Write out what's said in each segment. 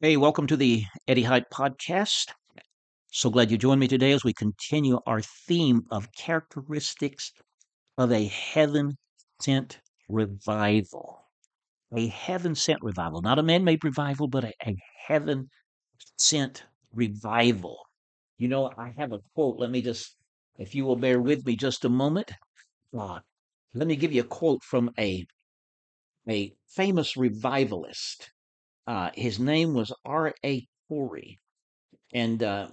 Hey, welcome to the Eddie Hyatt podcast. So glad you joined me today as we continue our theme of characteristics of a heaven sent revival. A heaven sent revival, not a man made revival, but a, a heaven sent revival. You know, I have a quote. Let me just, if you will bear with me just a moment. Uh, let me give you a quote from a, a famous revivalist. Uh, his name was R.A. Torrey. And uh,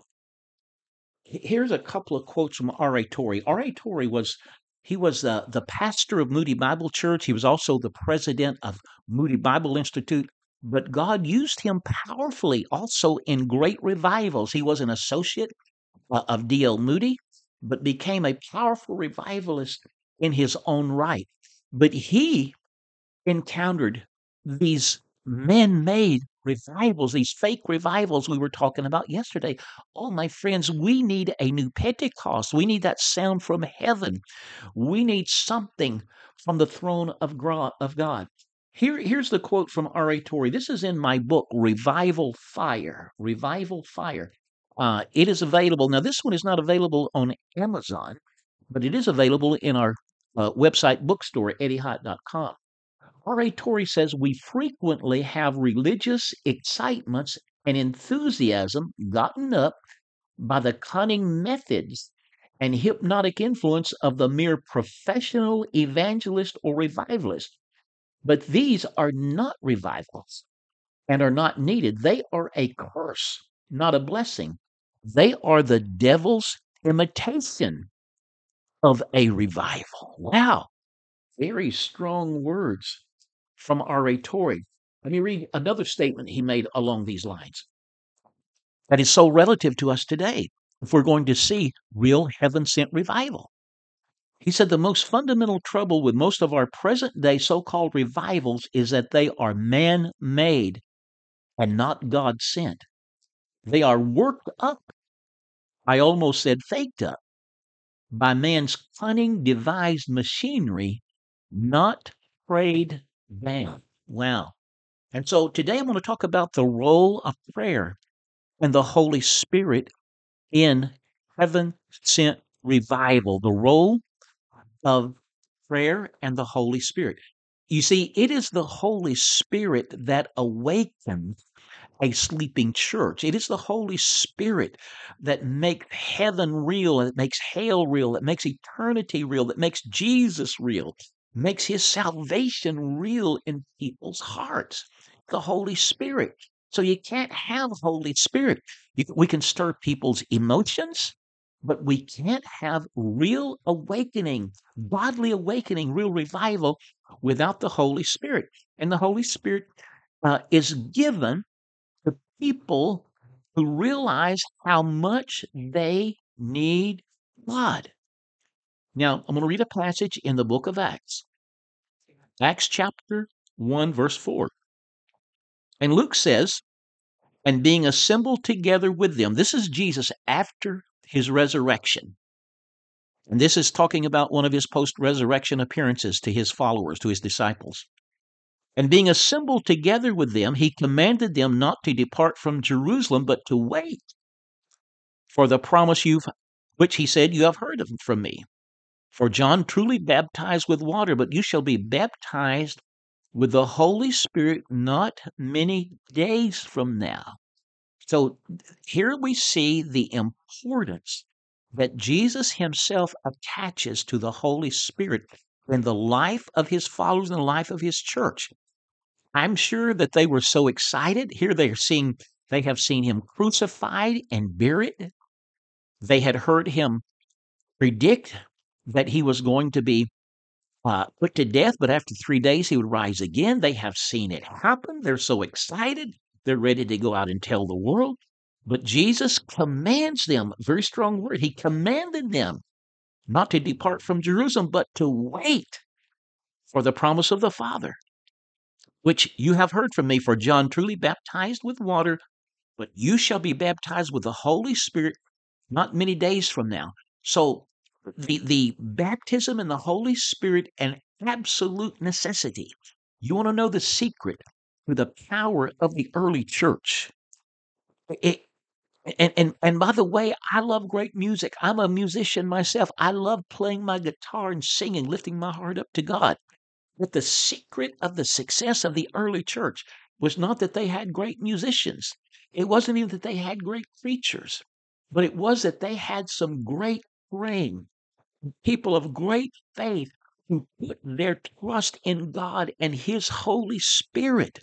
here's a couple of quotes from R.A. Torrey. R.A. Torrey was he was the, the pastor of Moody Bible Church. He was also the president of Moody Bible Institute. But God used him powerfully also in great revivals. He was an associate uh, of D.L. Moody, but became a powerful revivalist in his own right. But he encountered these man made revivals, these fake revivals we were talking about yesterday. Oh, my friends, we need a new Pentecost. We need that sound from heaven. We need something from the throne of God. Here, here's the quote from R.A. Torrey. This is in my book, Revival Fire. Revival Fire. Uh, it is available. Now, this one is not available on Amazon, but it is available in our uh, website bookstore, eddiehyatt.com. R.A. Torrey says we frequently have religious excitements and enthusiasm gotten up by the cunning methods and hypnotic influence of the mere professional evangelist or revivalist. But these are not revivals and are not needed. They are a curse, not a blessing. They are the devil's imitation of a revival. Wow. Very strong words from R.A. Torrey. Let me read another statement he made along these lines that is so relative to us today if we're going to see real heaven sent revival. He said the most fundamental trouble with most of our present day so called revivals is that they are man made and not God sent. They are worked up, I almost said faked up, by man's cunning devised machinery, not prayed Bam. Wow. And so today I'm going to talk about the role of prayer and the Holy Spirit in heaven sent revival, the role of prayer and the Holy Spirit. You see, it is the Holy Spirit that awakens a sleeping church. It is the Holy Spirit that makes heaven real, that makes hell real, that makes eternity real, that makes Jesus real makes his salvation real in people's hearts. The Holy Spirit. So you can't have Holy Spirit. You, we can stir people's emotions, but we can't have real awakening, godly awakening, real revival without the Holy Spirit. And the Holy Spirit uh, is given to people who realize how much they need God. Now, I'm going to read a passage in the book of Acts. Acts chapter 1, verse 4. And Luke says, and being assembled together with them, this is Jesus after his resurrection. And this is talking about one of his post resurrection appearances to his followers, to his disciples. And being assembled together with them, he commanded them not to depart from Jerusalem, but to wait for the promise you've, which he said, you have heard of from me. For John truly baptized with water, but you shall be baptized with the Holy Spirit not many days from now. So here we see the importance that Jesus himself attaches to the Holy Spirit in the life of his followers and the life of his church. I'm sure that they were so excited. Here they are seeing, they have seen him crucified and buried. They had heard him predict that he was going to be uh, put to death, but after three days he would rise again. They have seen it happen. They're so excited. They're ready to go out and tell the world. But Jesus commands them, very strong word, he commanded them not to depart from Jerusalem, but to wait for the promise of the Father, which you have heard from me. For John truly baptized with water, but you shall be baptized with the Holy Spirit not many days from now. So the, the baptism in the Holy Spirit an absolute necessity. You want to know the secret to the power of the early church. It, and, and and by the way, I love great music. I'm a musician myself. I love playing my guitar and singing, lifting my heart up to God. But the secret of the success of the early church was not that they had great musicians. It wasn't even that they had great preachers, but it was that they had some great praying people of great faith who put their trust in God and His Holy Spirit.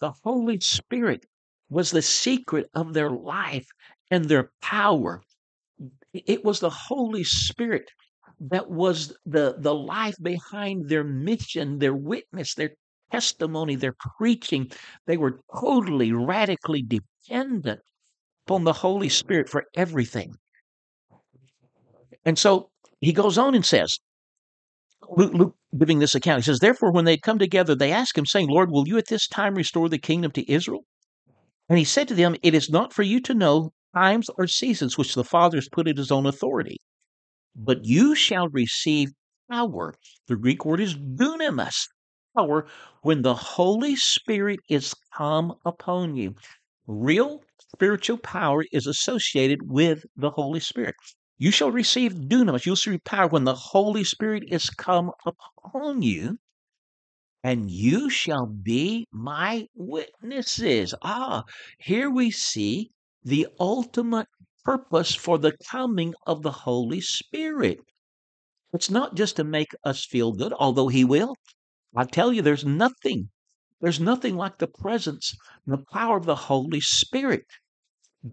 The Holy Spirit was the secret of their life and their power. It was the Holy Spirit that was the, the life behind their mission, their witness, their testimony, their preaching. They were totally, radically dependent upon the Holy Spirit for everything. And so he goes on and says, Luke, Luke, giving this account, he says, Therefore, when they had come together, they asked him, saying, Lord, will you at this time restore the kingdom to Israel? And he said to them, It is not for you to know times or seasons which the Father has put in his own authority, but you shall receive power. The Greek word is dunamis, power, when the Holy Spirit is come upon you. Real spiritual power is associated with the Holy Spirit. You shall receive dunamis. You'll receive power when the Holy Spirit is come upon you, and you shall be my witnesses. Ah, here we see the ultimate purpose for the coming of the Holy Spirit. It's not just to make us feel good, although He will. I tell you, there's nothing, there's nothing like the presence and the power of the Holy Spirit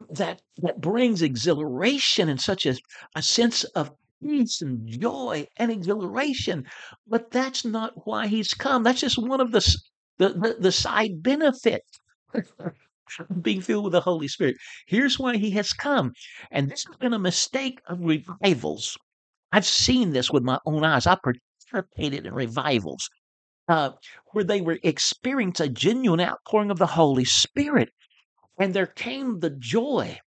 that that brings exhilaration and such a, a sense of peace and joy and exhilaration. But that's not why he's come. That's just one of the the, the, the side benefits. being filled with the Holy Spirit. Here's why he has come. And this has been a mistake of revivals. I've seen this with my own eyes. I participated in revivals uh, where they were experiencing a genuine outpouring of the Holy Spirit. And there came the joy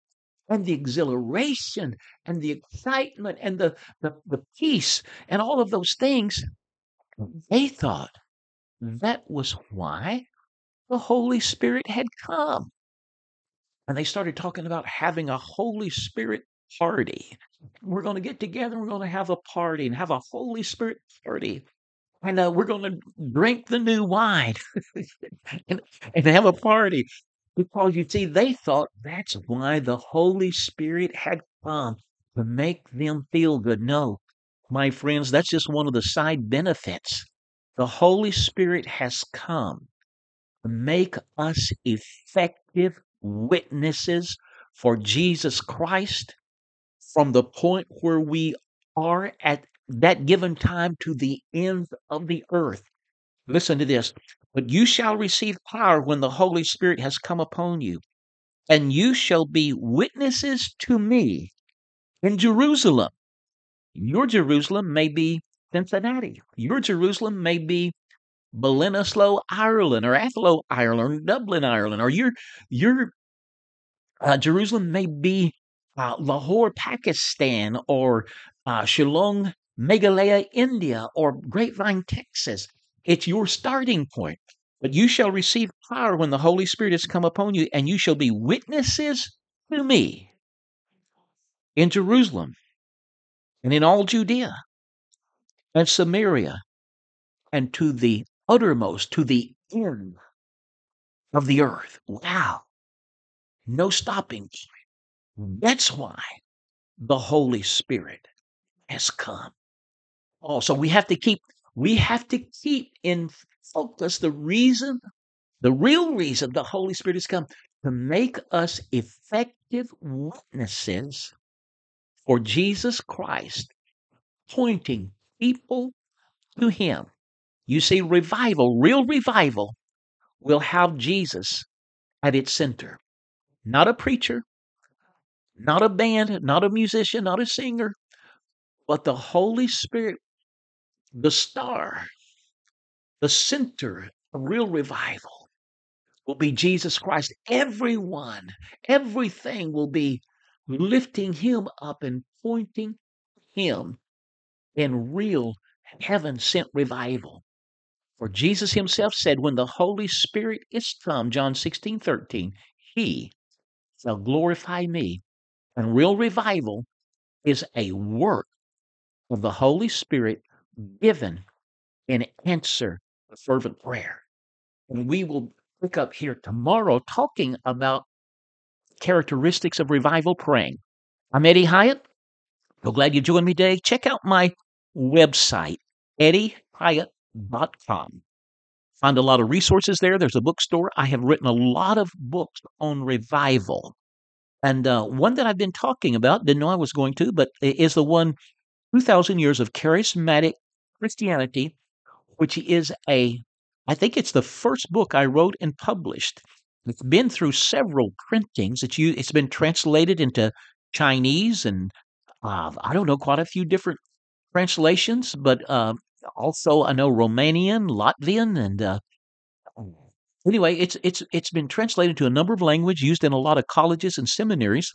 and the exhilaration and the excitement and the, the, the peace and all of those things. They thought that was why the Holy Spirit had come. And they started talking about having a Holy Spirit party. We're going to get together, we're going to have a party and have a Holy Spirit party. And uh, we're going to drink the new wine and, and have a party. Because you see, they thought that's why the Holy Spirit had come to make them feel good. No, my friends, that's just one of the side benefits. The Holy Spirit has come to make us effective witnesses for Jesus Christ from the point where we are at that given time to the ends of the earth. Listen to this. But you shall receive power when the Holy Spirit has come upon you, and you shall be witnesses to me in Jerusalem. Your Jerusalem may be Cincinnati. Your Jerusalem may be Ballinasloe, Ireland, or Athlone, Ireland, or Dublin, Ireland, or your your uh, Jerusalem may be uh, Lahore, Pakistan, or uh, Shillong, Meghalaya, India, or Grapevine, Texas. It's your starting point. But you shall receive power when the Holy Spirit has come upon you, and you shall be witnesses to me in Jerusalem and in all Judea and Samaria and to the uttermost, to the end of the earth. Wow. No stopping point. That's why the Holy Spirit has come. Oh, so we have to keep we have to keep in focus the reason, the real reason the Holy Spirit has come to make us effective witnesses for Jesus Christ, pointing people to Him. You see, revival, real revival, will have Jesus at its center. Not a preacher, not a band, not a musician, not a singer, but the Holy Spirit the star, the center of real revival will be Jesus Christ. Everyone, everything will be lifting him up and pointing him in real heaven sent revival. For Jesus himself said, When the Holy Spirit is come, John 16, 13, he shall glorify me. And real revival is a work of the Holy Spirit given in answer to fervent prayer. And we will pick up here tomorrow talking about characteristics of revival praying. I'm Eddie Hyatt. So glad you joined me today. Check out my website, eddiehyatt.com. Find a lot of resources there. There's a bookstore. I have written a lot of books on revival. And uh, one that I've been talking about, didn't know I was going to, but is the one 2,000 Years of Charismatic Christianity, which is a, I think it's the first book I wrote and published. It's been through several printings. It's, it's been translated into Chinese and uh, I don't know, quite a few different translations, but uh, also I know Romanian, Latvian, and uh, anyway, it's it's it's been translated to a number of languages, used in a lot of colleges and seminaries.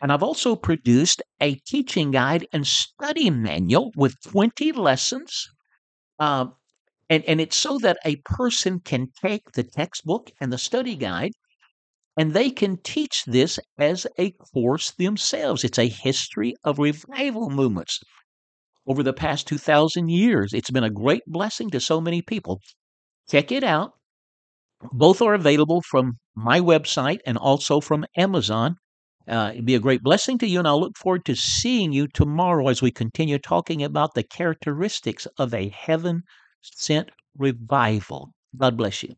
And I've also produced a teaching guide and study manual with 20 lessons. Uh, and, and it's so that a person can take the textbook and the study guide and they can teach this as a course themselves. It's a history of revival movements over the past 2,000 years. It's been a great blessing to so many people. Check it out. Both are available from my website and also from Amazon. Uh, it'd be a great blessing to you, and I'll look forward to seeing you tomorrow as we continue talking about the characteristics of a heaven sent revival. God bless you.